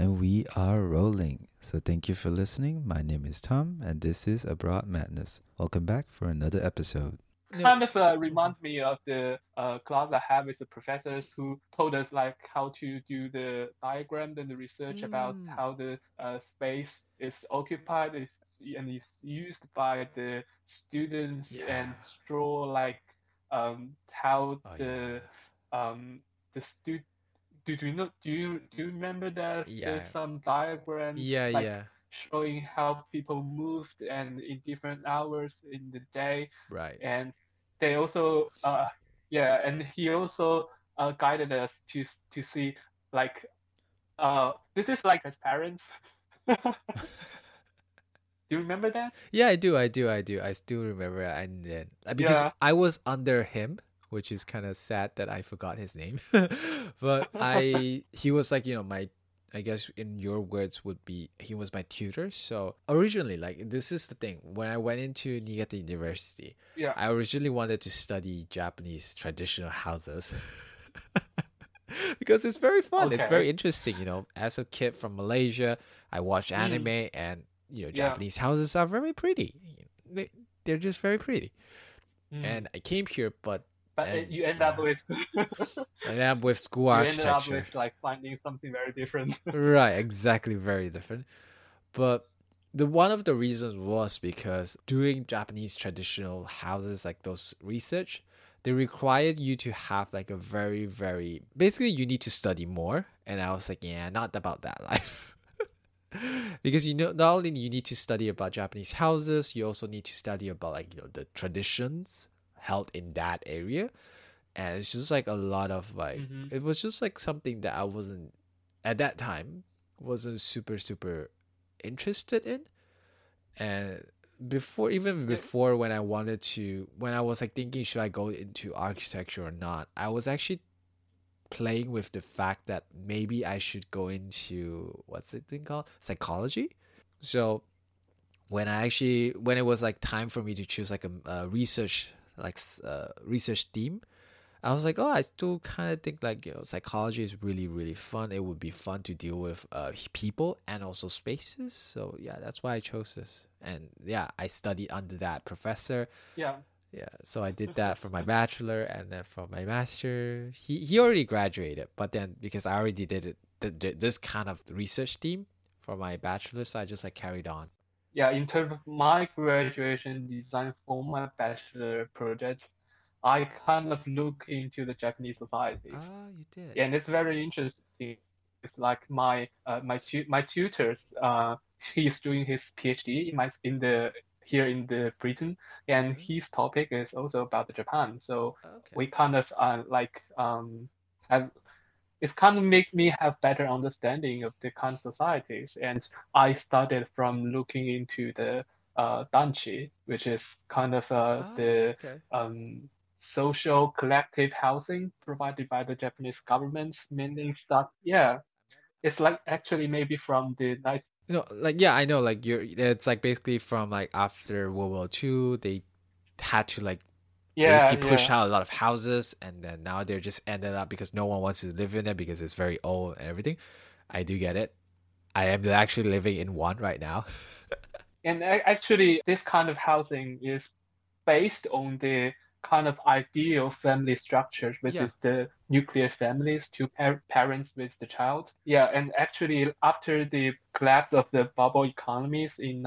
And we are rolling. So thank you for listening. My name is Tom, and this is Abroad Madness. Welcome back for another episode. Kind of uh, reminds me of the uh, class I have with the professors who told us like how to do the diagram and the research about Mm. how the uh, space is occupied is, and is used by the students and Yeah. draw like um, how Oh, the um, the stu- do, do you know do you do you remember that Yeah. there's some diagrams Yeah, like yeah. showing how people moved and in different hours in the day Right. and they also uh yeah and he also uh, guided us to to see like uh this is like his parents do you remember that Yeah, I do, I do, I do. I still remember and then uh, because Yeah. I was under him, which is kind of sad that I forgot his name. but I he was like, you know, my I guess in your words would be he was my tutor. So originally like this is the thing. When I went into Niigata University, yeah I originally wanted to study Japanese traditional houses. because it's very fun. It's very interesting, you know. As a kid from Malaysia, I watch Mm. anime and you know, Yeah. Japanese houses are very pretty. They they're just very pretty. Mm. And I came here but but you end up with I ended up with school you ended up with like finding something very different right, exactly very different. But the one of the reasons was because doing Japanese traditional houses like those research, they required you to have like a very, very basically you need to study more. And I was like, yeah, not about that life. because you know not only you need to study about Japanese houses, you also need to study about like you know the traditions held in that area. And it's just like a lot of like Mhm. it was just like something that I wasn't at that time wasn't super super interested in and before even before when i wanted to when i was like thinking should i go into architecture or not i was actually playing with the fact that maybe i should go into what's it thing called psychology so when i actually when it was like time for me to choose like a, a research like uh, research team. I was like, oh, I still kind of think like you know, psychology is really really fun. It would be fun to deal with uh people and also spaces. So yeah, that's why I chose this. And yeah, I studied under that professor. yeah Yeah, so I did that for my bachelor and then for my master. He he already graduated, but then because I already did it, th- th- this kind of research team for my bachelor, so I just like carried on. Yeah in terms of my graduation design for my bachelor project i kind of look into the japanese society Ah, you did. Yeah, and it's very interesting. It's like my uh, my tu- my tutors. Uh, he's doing his PhD in my in the here in the Britain, and Mhm. his topic is also about the Japan. So Okay. we kind of uh, like um have it kind of makes me have better understanding of the kind of societies. And I started from looking into the uh, danchi, which is kind of uh, Ah, the okay. um, social collective housing provided by the Japanese government, meaning start yeah. It's like actually maybe from the night You know, like yeah, I know. Like you're, it's like basically from like after World War II, they had to like yeah, basically push yeah. out a lot of houses, and then now they're just ended up because no one wants to live in it because it's very old and everything. I do get it. I am actually living in one right now. And actually, this kind of housing is based on the kind of ideal family structures, which Yeah. is the nuclear families, two par- parents with the child. Yeah, and actually, after the collapse of the bubble economies in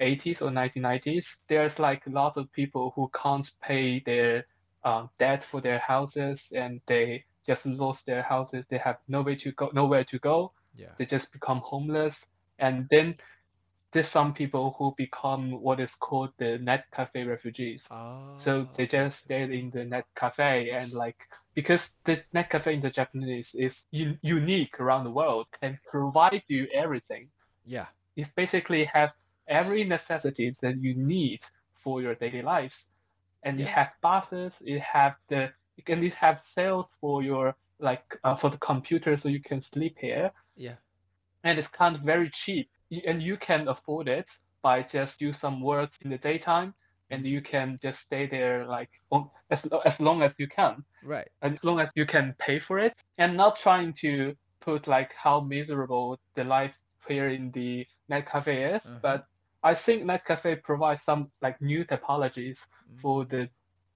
1980s or 1990s, there's like lots of people who can't pay their uh, debt for their houses, and they just lost their houses. They have nowhere to go, nowhere to go Yeah. they just become homeless and then there's some people who become what is called the net cafe refugees Oh, so they just stay in the net cafe and like because the net cafe in the japanese is un- unique around the world and provide you everything yeah. it basically have every necessity that you need for your daily life and it Yeah. have buses it have the and it have cells for your like uh, for the computer so you can sleep here Yeah. and it's kind of very cheap and you can afford it by just do some work in the daytime and you can just stay there like on, as, as long as you can Right. as long as you can pay for it and not trying to put like how miserable the life here in the net cafe is, Uh-huh. but I think net cafe provides some like new typologies Mm. for the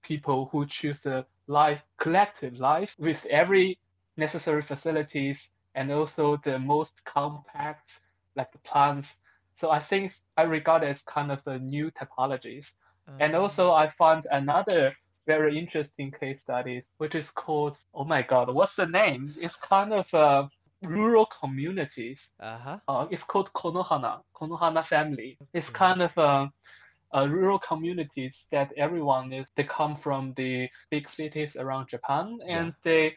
people who choose a life collective life with every necessary facilities and also the most compact like the plants. So I think I regard it as kind of a new typologies. And Um, also I found another very interesting case study, which is called, oh my God, what's the name? It's kind of uh, rural communities. uh-huh. Uh, it's called Konohana, Konohana family. It's kind of a, uh, rural communities that everyone is, they come from the big cities around Japan and they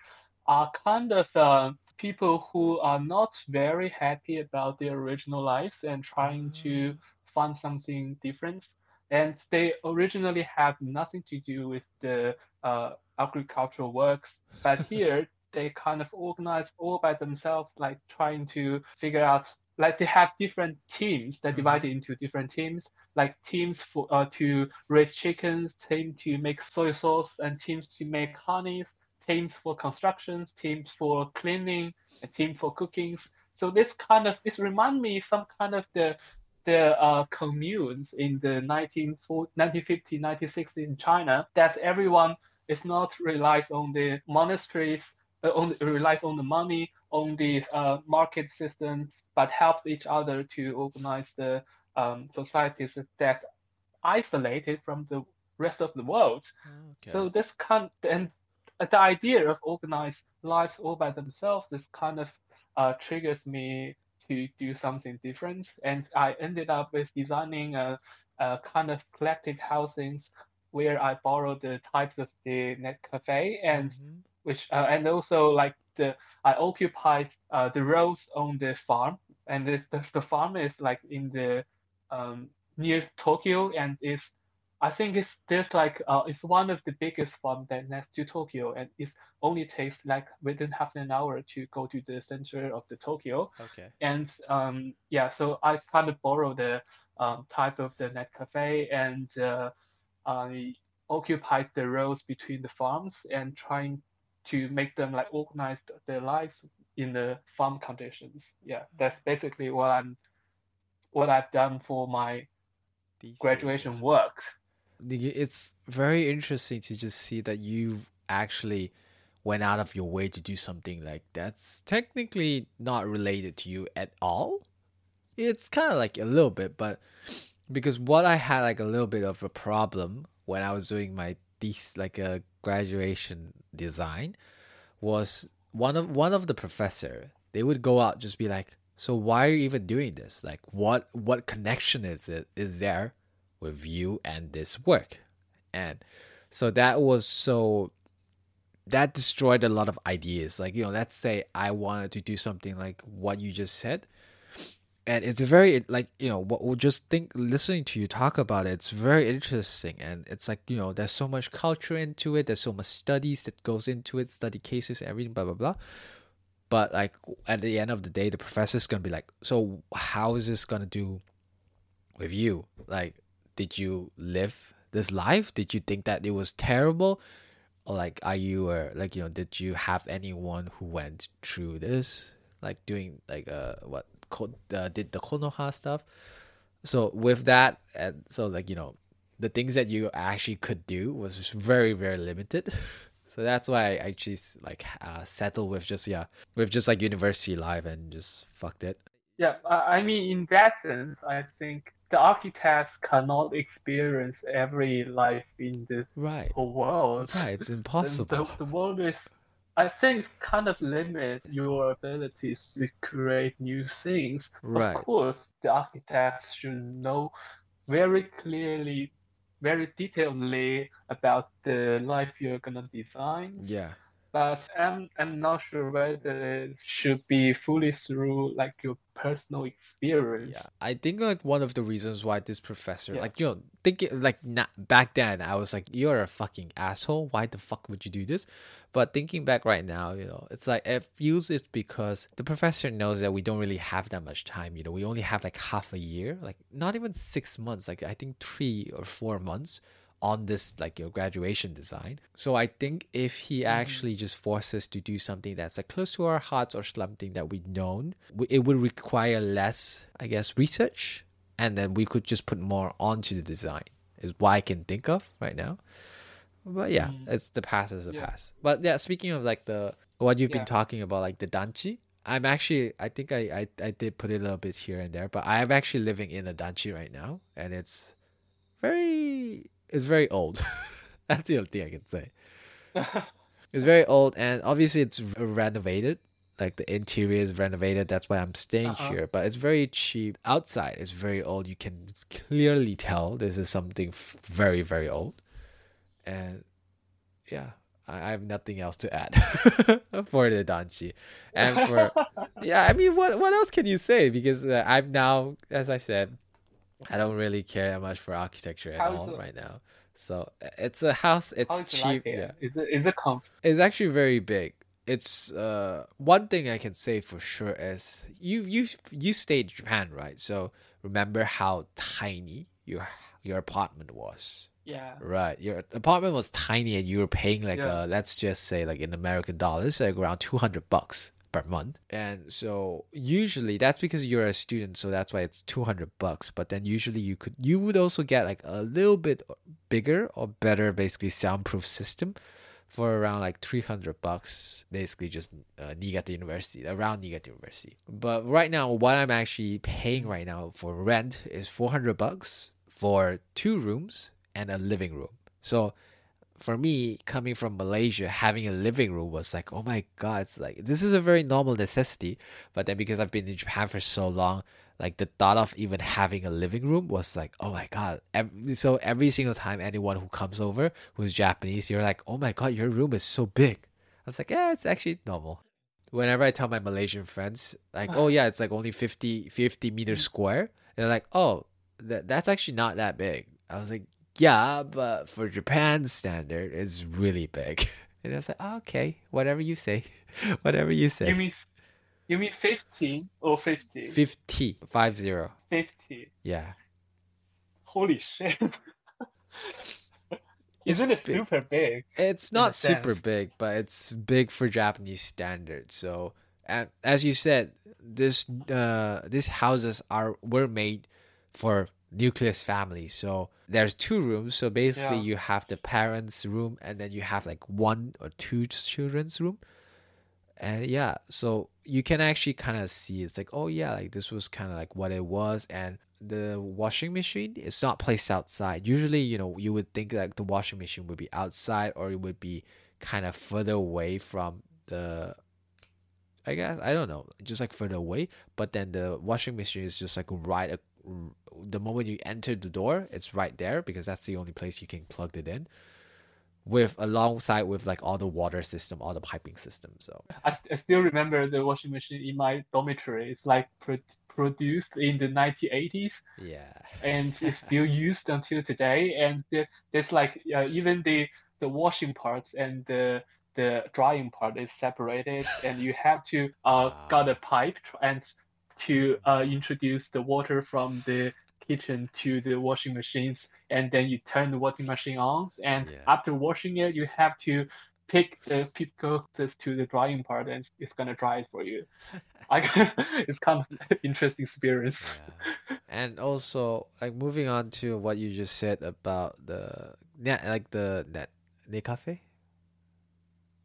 are kind of uh, people who are not very happy about their original lives and trying to find something different. And they originally have nothing to do with the uh, agricultural works, but here they kind of organize all by themselves, like trying to figure out, like they have different teams that Mhm. divided into different teams, like teams for uh, to raise chickens, team to make soy sauce, and teams to make honeys, teams for constructions, teams for cleaning, a team for cookings. So this kind of this remind me some kind of the the uh, communes in the 1940, 1950, 1960 in China that everyone is not relies on the monasteries, uh, on relies on the money, on the uh, market system, but helps each other to organize the um, societies that isolated from the rest of the world. Okay. So this kind and the idea of organized lives all by themselves, this kind of uh, triggers me to do something different, and I ended up with designing a, a kind of collective housings where I borrowed the types of the net cafe and Mhm. Which uh, and also like the I occupied uh, the roads on the farm, and this the, the farm is like in the um, near Tokyo, and is I think it's there's like uh, it's one of the biggest farm that next to Tokyo, and it only takes like within half an hour to go to the center of the Tokyo, Okay. and um, yeah, so I kind of borrow the um, type of the net cafe and uh, I occupied the roads between the farms and trying to make them like organize their lives in the farm conditions. Yeah, that's basically what I'm what I've done for my graduation work. It's very interesting to just see that you've actually went out of your way to do something like that's technically not related to you at all. It's kind of like a little bit, but because what I had like a little bit of a problem when I was doing my this like a graduation design was one of one of the professor they would go out just be like so why are you even doing this? Like what what connection is it is there with you and this work? And so that was so that destroyed a lot of ideas. Like you know let's say i wanted to do something like what you just said and it's very like you know what we'll just think listening to you talk about it it's very interesting. And it's like you know there's so much culture into it. There's so much studies that goes into it study cases everything blah blah blah. But like at the end of the day the professor's gonna be like so how is this gonna do with you? Like did you live this life? Did you think that it was terrible? Or like are you uh, like you know did you have anyone who went through this? Like doing like uh what uh, did the konoha stuff. So with that and so like you know the things that you actually could do was just very very limited. So that's why i actually like uh, settled with just yeah with just like university life and just fucked it. Yeah, I mean, in that sense, I think the architects cannot experience every life in this right. whole world. yeah it's impossible The, the world is, I think, kind of limit your abilities to create new things. right Of course, the architects should know very clearly, very detailedly about the life you're gonna design. yeah But I'm I'm not sure whether it should be fully through like your personal experience. Yeah, I think like one of the reasons why this professor, Yeah. like you know, thinking like not back then, I was like, you're a fucking asshole. Why the fuck would you do this? But thinking back right now, you know, it's like it feels it's because the professor knows that we don't really have that much time. You know, we only have like half a year, like not even six months. Like I think three or four months on this like your graduation design. So I think if he actually just forces us to do something that's like close to our hearts or something that we've known, it would require less, I guess, research, and then we could just put more onto the design. Is what I can think of right now. But yeah, Mm. it's the past is the Yeah. past. But yeah, speaking of like the what you've been talking about, like the danchi, I'm actually I think I, I I did put it a little bit here and there, but I'm actually living in a danchi right now, and it's very it's very old. That's the only thing I can say. It's very old, and obviously it's renovated. Like the interior is renovated. That's why I'm staying Uh-huh. here. But it's very cheap. Outside it's very old. You can clearly tell this is something f- very very old. And yeah, I, I have nothing else to add for the danchi, and for yeah. I mean, what what else can you say? Because uh, I'm now, as I said, I don't really care that much for architecture at all now. So it's a house. It's How cheap. like yeah. it? Is it is it comf- It's actually very big. It's uh one thing I can say for sure is you you you stayed in Japan, right? So remember how tiny your your apartment was. Yeah. Right. Your apartment was tiny and you were paying like Yeah. uh let's just say like in American dollars, like around two hundred bucks per month. And so usually that's because you're a student, so that's why it's two hundred bucks. But then usually you could you would also get like a little bit bigger or better basically soundproof system for around like 300 bucks basically just uh, Niigata University around Niigata University but right now what I'm actually paying right now for rent is 400 bucks for two rooms and a living room so for me coming from Malaysia having a living room was like oh my god it's like this is a very normal necessity. But then because I've been in Japan for so long like the thought of even having a living room was like oh my god. Every, so every single time anyone who comes over who's japanese you're like oh my god your room is so big. I was like yeah it's actually normal. Whenever i tell my malaysian friends like oh uh. yeah it's like only 50 50 meters square they're like oh that, that's actually not that big. I was like yeah but for japan standard it's really big and i was like oh, okay whatever you say whatever you say You mean you mean fifty or fifty? 50 five zero Fifty. yeah Holy shit. Isn't it big. super big? It's not super sense. big, but it's big for Japanese standards. So, as you said, this uh these houses are were made for nucleus family. So there's two rooms. So basically, Yeah. you have the parents' room, and then you have like one or two children's room. And yeah, so you can actually kind of see it's like, oh yeah, like this was kind of like what it was, and the washing machine is not placed outside. Usually, you know, you would think like the washing machine would be outside or it would be kind of further away from the I guess I don't know, just like further away. But then the washing machine is just like right. The moment you enter the door, it's right there because that's the only place you can plug it in. With alongside with like all the water system, all the piping system. So I, I still remember the washing machine in my dormitory. It's like pro- produced in the 1980s yeah, and it's still used until today. And there's, there's like uh, even the the washing parts and the the drying part is separated, and you have to uh got a pipe and to uh introduce the water from the kitchen to the washing machines, and then you turn the washing machine on, and Yeah. after washing it, you have to pick the pick closest to the drying part, and it's gonna dry it for you. I it's kind of interesting experience. Yeah. and also like moving on to what you just said about the net like the net net cafe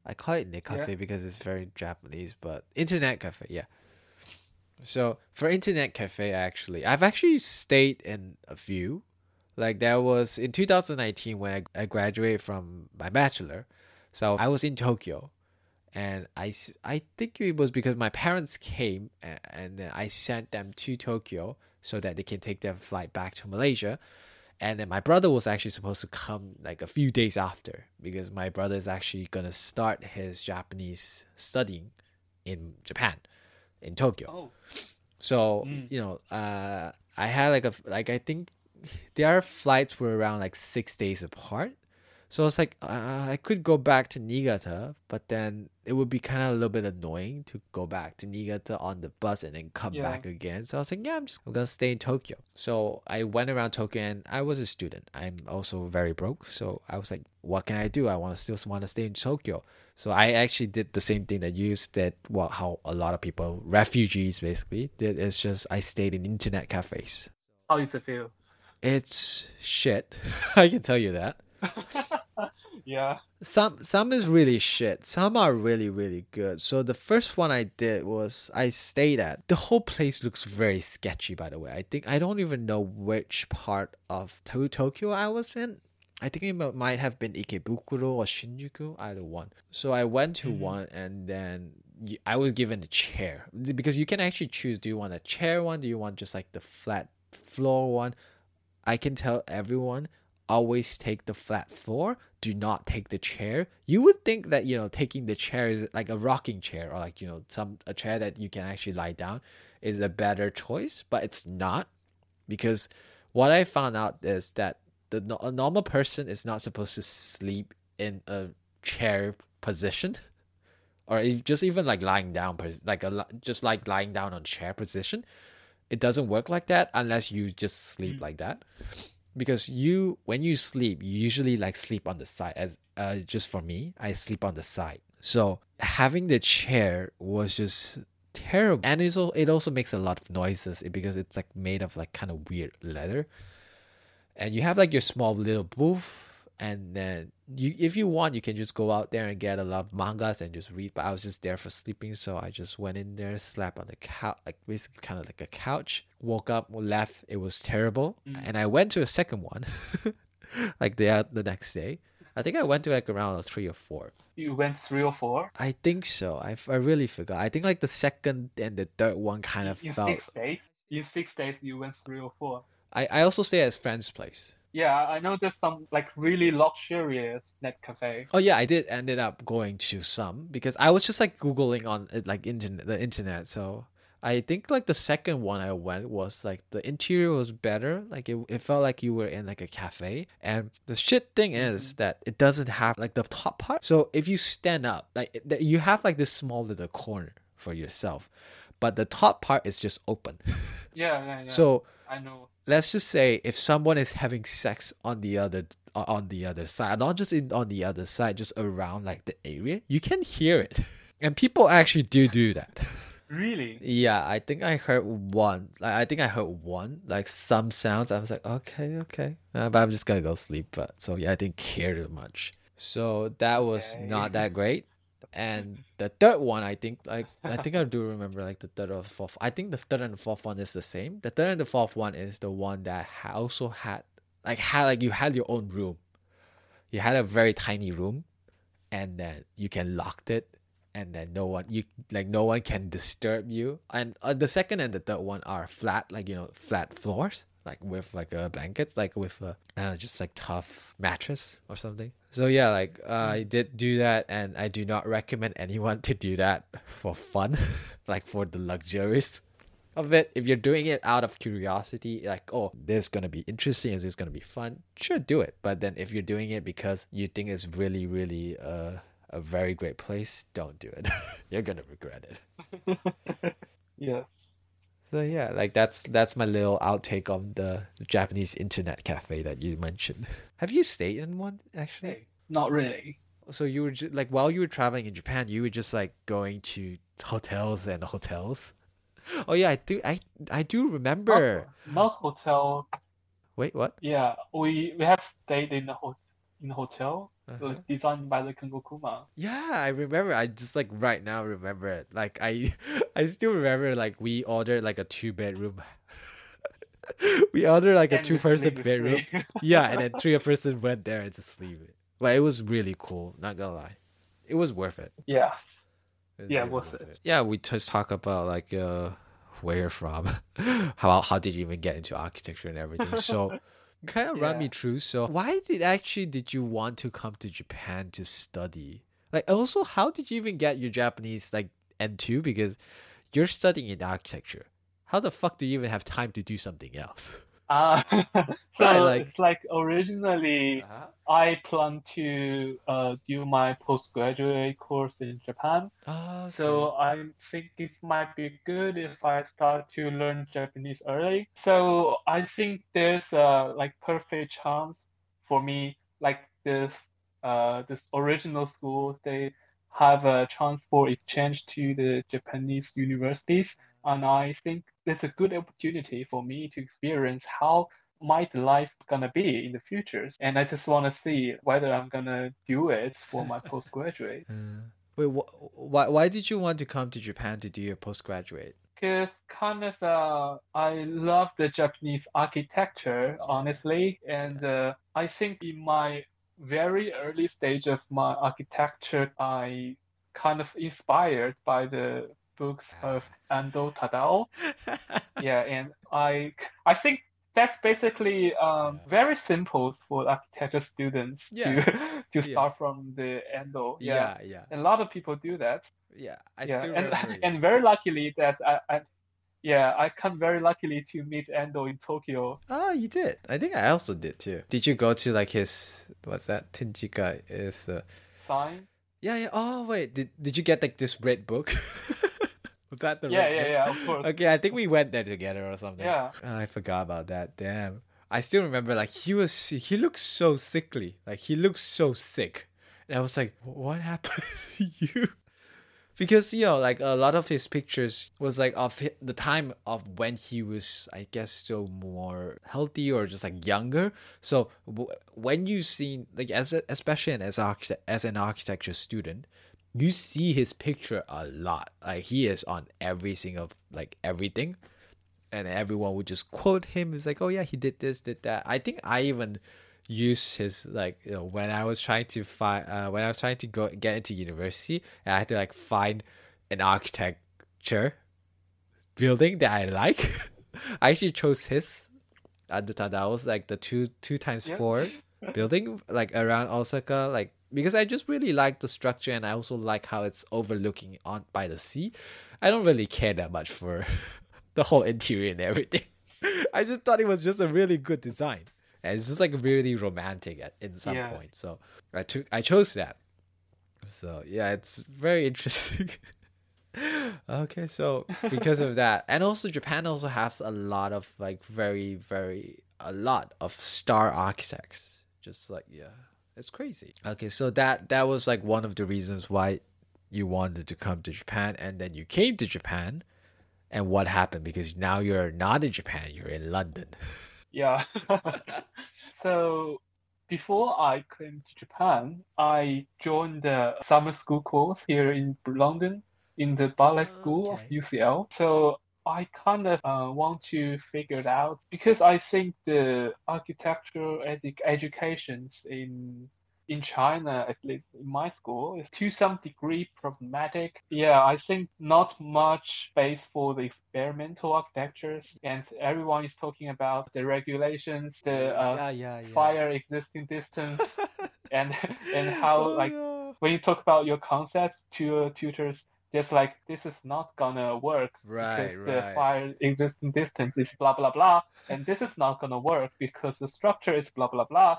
i call it net Yeah. cafe because it's very japanese but internet cafe yeah so for internet cafe actually i've actually stayed in a few. Like there was in 2019 when I, I graduated from my bachelor. So i was in tokyo. And I I think it was because my parents came and, and I sent them to Tokyo so that they can take their flight back to Malaysia. And then my brother was actually supposed to come like a few days after because my brother is actually going to start his Japanese studying in Japan, in Tokyo. Oh, So Mm. you know, uh, I had like a like I think their flights were around like six days apart. So it's like uh, I could go back to Niigata, but then it would be kind of a little bit annoying to go back to Niigata on the bus and then come Yeah. back again. So I was like, yeah, I'm just I'm gonna stay in Tokyo. So I went around Tokyo and I was a student. I'm also very broke, so I was like, what can I do? I want to still want to stay in Tokyo. So I actually did the same thing that you did. Well, how a lot of people, refugees basically, did. It's just I stayed in internet cafes. How is it feel? It's shit. I can tell you that. yeah. Some some is really shit. Some are really really good. So the first one I did was I stayed at. The whole place looks very sketchy. By the way, I think I don't even know which part of to- Tokyo I was in. I think it might have been Ikebukuro or Shinjuku, either one. So I went to Mhm. one and then I was given a chair because you can actually choose. Do you want a chair one? Do you want just like the flat floor one? I can tell everyone always take the flat floor. Do not take the chair. You would think that you know taking the chair is like a rocking chair or like you know some a chair that you can actually lie down is a better choice, but it's not because what I found out is that the a normal person is not supposed to sleep in a chair position or just even like lying down like a just like lying down on chair position it doesn't work like that unless you just sleep Mm. like that because you when you sleep you usually like sleep on the side as uh just for me i sleep on the side. So having the chair was just terrible. And it's al- it also makes a lot of noises because it's like made of like kind of weird leather. And you have like your small little booth and then you if you want you can just go out there and get a lot of mangas and just read but i was just there for sleeping so i just went in there slept on the couch like basically kind of like a couch woke up left it was terrible Mm. and i went to a second one like the the next day i think i went to like around three or four You went three or four. i think so i, I really forgot i think like the second and the third one kind of in felt six days. In six days, you went three or four. I, I also stay at friend's place Yeah, I know there's some like really luxurious net cafe. Oh yeah, I did ended up going to some because I was just like googling on uh, like internet the internet. So I think like the second one I went was like the interior was better. Like it, it felt like you were in like a cafe. And the shit thing is mm-hmm. that it doesn't have like the top part. So if you stand up, like you have like this small little corner for yourself, but the top part is just open. Yeah, yeah, yeah. So I know. let's just say if someone is having sex on the other on the other side not just in on the other side just around like the area you can hear it and people actually do do that Really? yeah i think i heard one like, i think i heard one like some sounds i was like okay okay Uh, but i'm just gonna go sleep but so yeah i didn't care too much so that was Okay. not that great and the third one i think like i think i do remember like the third or fourth i think the third and the fourth one is the same. The third and the fourth one is the one that also had like had like you had your own room. You had a very tiny room and then you can lock it and then no one you like no one can disturb you. And uh, the second and the third one are flat like you know flat floors like with like a blanket like with a uh, just like tough mattress or something. So yeah like uh, i did do that and i do not recommend anyone to do that for fun like for the luxuries of it. If you're doing it out of curiosity like oh this is gonna be interesting is this gonna be fun sure do it. But then if you're doing it because you think it's really really uh, a very great place don't do it. You're gonna regret it. Yeah. So yeah like that's that's my little outtake on the japanese internet cafe that you mentioned have you stayed in one actually not really. so you were ju- like while you were traveling in japan you were just like going to hotels and hotels oh yeah i do i i do remember most hotel. wait what Yeah, we we have stayed in the ho- in a hotel. It was Uh-huh. designed by the Kengo Kuma. Yeah, I remember. I just like right now remember it. Like I, I still remember. Like we ordered like a two bedroom. we ordered like a two person bedroom. yeah, and then three person went there and just sleep. But it was really cool. Not gonna lie, it was worth it. yeah. It Yeah, really worth it. Yeah, we just talk about like uh where you're from, how how did you even get into architecture and everything. So kind of run me through. So why did actually did you want to come to Japan to study? Like also how did you even get your Japanese like N2 because you're studying in architecture. How the fuck do you even have time to do something else? Uh, so Right, like- it's like originally Uh-huh. I plan to uh, do my postgraduate course in Japan. Oh, So I think it might be good if I start to learn Japanese early. So I think there's a like perfect chance for me, like this uh this original school, they have a chance for exchange to the Japanese universities, and I think there's a good opportunity for me to experience how my life gonna be in the future. And I just want to see whether I'm gonna do it for my postgraduate. Uh, wait, wh- why why did you want to come to Japan to do your postgraduate? Because kind of uh, I love the Japanese architecture, honestly, and uh, I think in my very early stage of my architecture, I kind of inspired by the books of Ando Tadao. Yeah, and I I think that's basically um, very simple for architecture students Yeah. to to Yeah. start from the Ando. Yeah. yeah, yeah, And a lot of people do that. yeah. I yeah, still and remember. and very luckily that I, I yeah, I come very luckily to meet Ando in Tokyo. Oh, you did. I think I also did too. Did you go to like his what's that? Tenjika is uh, Sign. yeah, yeah. Oh wait, did did you get like this red book? Was that the Yeah, yeah, yeah, of course. Okay, I think we went there together or something. Yeah. Oh, I forgot about that. Damn. I still remember like he was he looked so sickly. Like he looked so sick. And I was like, what happened to you? Because you know, like a lot of his pictures was like of the time of when he was, I guess, still more healthy or just like younger. So w- when you see like as a, especially as architect as an architecture student, you see his picture a lot. Like he is on every single like everything and everyone would just quote him. It's like, oh yeah, he did this, did that. I think I even used his like you know when I was trying to find uh, when I was trying to go get into university, and I had to like find an architecture building that I like. I actually chose his at the time. That was like the two two times Yeah. four building like around Osaka, like because I just really like the structure and I also like how it's overlooking on by the sea. I don't really care that much for the whole interior and everything. I just thought it was just a really good design. And it's just like really romantic at in some Yeah. point. So I took I chose that. So yeah, it's very interesting. okay, so because of that, and also Japan also has a lot of like very very a lot of star architects. Just like yeah, it's crazy. Okay, so that that was like one of the reasons why you wanted to come to Japan, and then you came to Japan, and what happened? Because now you're not in Japan, you're in London. Yeah. so before I came to Japan, I joined the summer school course here in London in the Bartlett oh, school of UCL. So I kind of uh, want to figure it out because I think the architectural edu- educations in in China, at least in my school, is to some degree problematic. Yeah, I think not much space for the experimental architectures, and everyone is talking about the regulations, the uh, yeah, yeah, yeah. fire existing distance, and and how Oh, like yeah. when you talk about your concepts to your tutors, just like this is not gonna work Right, because the right. fire existing distance is blah blah blah, and this is not gonna work because the structure is blah blah blah,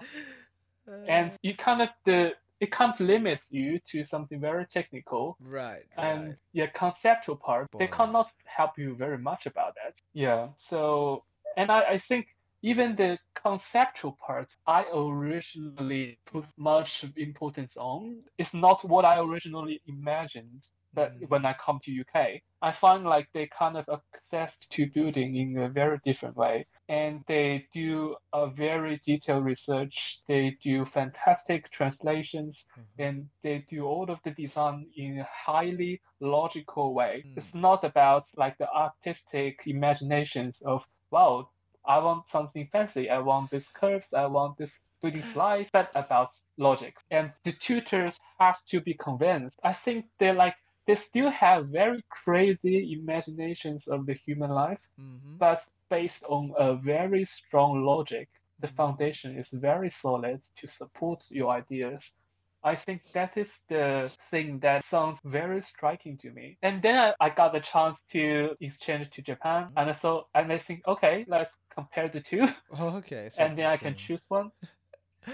and you kind of the it kind of limits you to something very technical. right, And right. yeah, conceptual part, they cannot help you very much about that. Yeah. So, and I, I think even the conceptual part, I originally put much importance on. is not what I originally imagined. But Mm. when I come to UK, I find like they kind of access to building in a very different way, and they do a very detailed research. They do fantastic translations Mhm. and they do all of the design in a highly logical way. Mm. It's not about like the artistic imaginations of wow, I want something fancy, I want this curves, I want this building slice, but about logic. And the tutors have to be convinced. I think they're like they still have very crazy imaginations of the human life, Mhm. but based on a very strong logic. The Mhm. foundation is very solid to support your ideas. I think that is the thing that sounds very striking to me. And then I, I got the chance to exchange to Japan, and so and I think, okay, let's compare the two, Oh, okay. So and then I can choose one.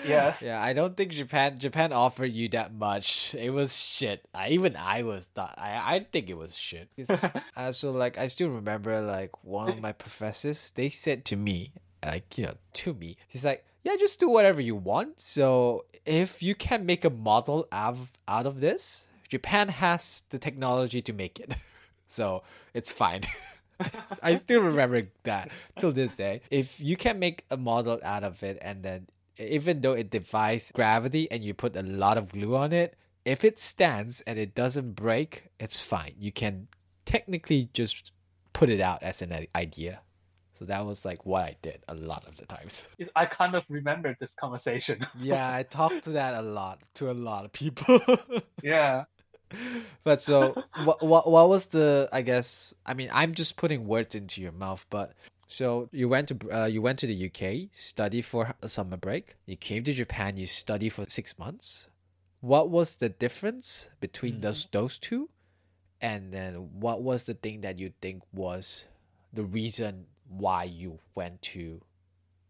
Yes. Yeah, I don't think Japan Japan offered you that much. It was shit. I, even I was thought I I think it was shit. Uh, so like I still remember like one of my professors they said to me like you know to me he's like yeah just do whatever you want. So if you can make a model out of, out of this, Japan has the technology to make it. so it's fine. I still remember that till this day. If you can make a model out of it and then even though it defies gravity and you put a lot of glue on it, if it stands and it doesn't break, it's fine. You can technically just put it out as an idea. So that was like what I did a lot of the times. I kind of remember this conversation. Yeah, I talked to that a lot to a lot of people. yeah. but so what what what was the I guess I mean I'm just putting words into your mouth but so you went to uh, you went to the UK study for a summer break. You came to Japan you study for 6 months. What was the difference between those those two? And then what was the thing that you think was the reason why you went to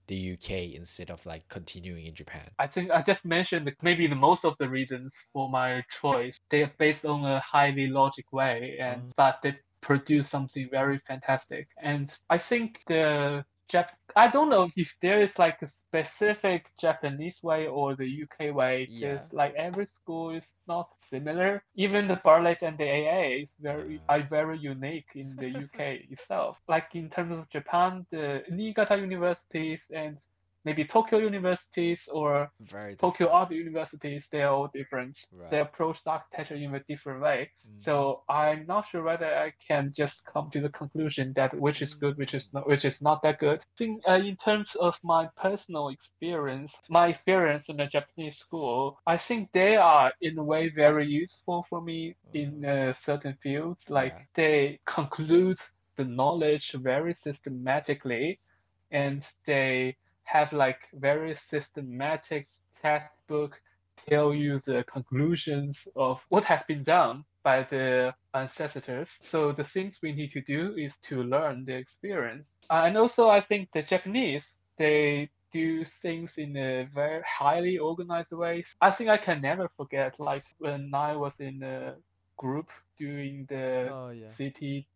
the UK instead of like continuing in Japan? I think I just mentioned that maybe the most of the reasons for my choice. They are based on a highly logic way, and Mm. but they produce something very fantastic. And I think the Jap I don't know if there is like a specific Japanese way or the UK way. Yeah. Like every school is not similar. Even the Bartlett and the AA is very are very unique in the UK itself. Like in terms of Japan, the Niigata universities and maybe Tokyo universities or very Tokyo different. Art universities, they're all different. right. They approach the architecture in a different way. Mm. So I'm not sure whether I can just come to the conclusion that which is good, which is not, which is not that good. I think uh, in terms of my personal experience, my experience in the Japanese school, I think they are in a way very useful for me in uh, certain fields. Like Yeah. they conclude the knowledge very systematically, and they have like very systematic textbook tell you the conclusions of what has been done by the ancestors. So the things we need to do is to learn the experience. Uh, and also, I think the Japanese they do things in a very highly organized way. I think I can never forget like when I was in a group doing the oh yeah city,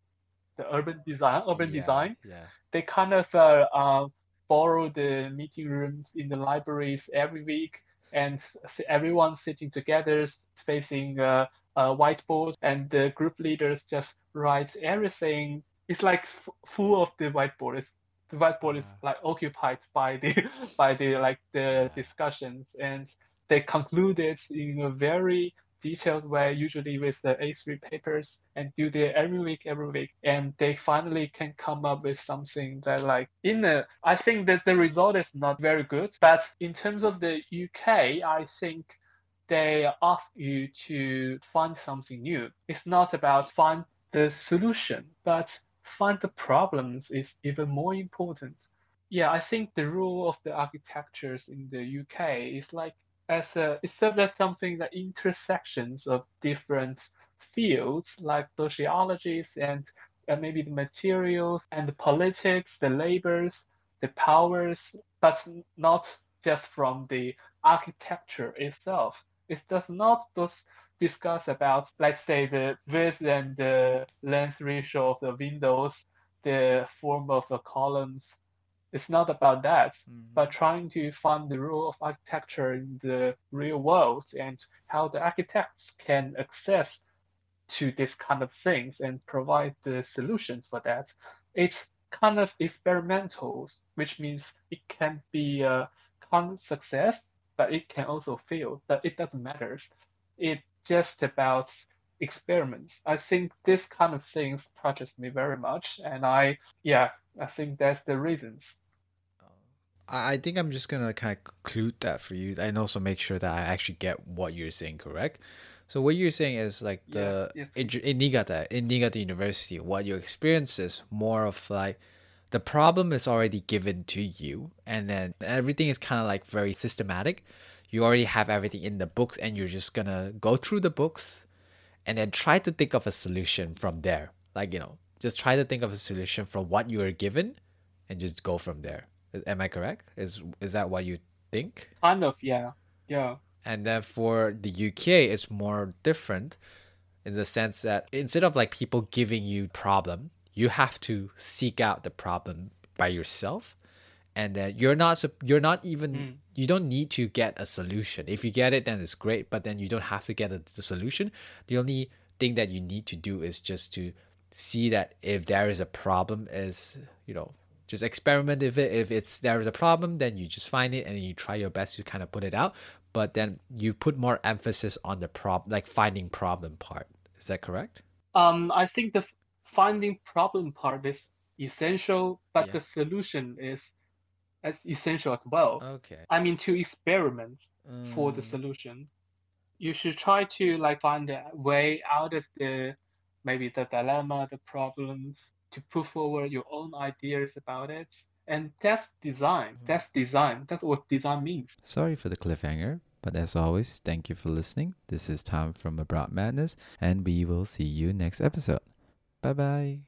the urban design, urban Yeah, design yeah they kind of uh, uh, borrow the meeting rooms in the libraries every week, and everyone sitting together, facing uh, a whiteboard, and the group leaders just write everything. It's like f- full of the whiteboard. It's, the whiteboard is like occupied by the by the like the Yeah. discussions, and they conclude it in a very detailed way, usually with the A3 papers, and do it every week, every week, and they finally can come up with something that like in the. I think that the result is not very good, but in terms of the UK, I think they ask you to find something new. It's not about find the solution, but find the problems is even more important. Yeah, I think the role of the architectures in the UK is like as a it serves as something that intersections of different fields like sociologies and uh, maybe the materials and the politics, the labors, the powers, but not just from the architecture itself. It does not just discuss about, let's say, the width and the length ratio of the windows, the form of the columns. It's not about that, but trying to find the role of architecture in the real world and how the architects can access to this kind of things and provide the solutions for that. It's kind of experimental, which means it can be a kind success, but it can also fail. But it doesn't matter. It's just about experiments. I think this kind of things touches me very much, and I yeah, I think that's the reasons. I I think I'm just gonna kind of conclude that for you and also make sure that I actually get what you're saying correct. So what you're saying is like the yes. in, in Niigata in Niigata University, what you experience is more of like the problem is already given to you, and then everything is kind of like very systematic. you already have everything in the books and you're just gonna go through the books and then try to think of a solution from there. Like, you know, just try to think of a solution from what you are given and just go from there. Am I correct? Is is that what you think? Kind of, yeah. Yeah. And then for the UK, it's more different in the sense that instead of like people giving you problem, you have to seek out the problem by yourself. And then you're not you're not even Mm. you don't need to get a solution. If you get it, then it's great. But then you don't have to get a, the solution. The only thing that you need to do is just to see that if there is a problem, is you know just experiment if it if it's there is a problem, then you just find it and you try your best to kind of put it out. But then you put more emphasis on the problem, like finding problem part. Is that correct? Um, I think the finding problem part is essential, but Yeah. the solution is as essential as well. Okay. I mean, to experiment for the Mm, solution, you should try to like find a way out of the maybe the dilemma, the problems, to put forward your own ideas about it. And that's design. Mm-hmm. That's design. That's what design means. Sorry for the cliffhanger, but as always, thank you for listening. This is Tom from Abroad Madness, and we will see you next episode. Bye bye.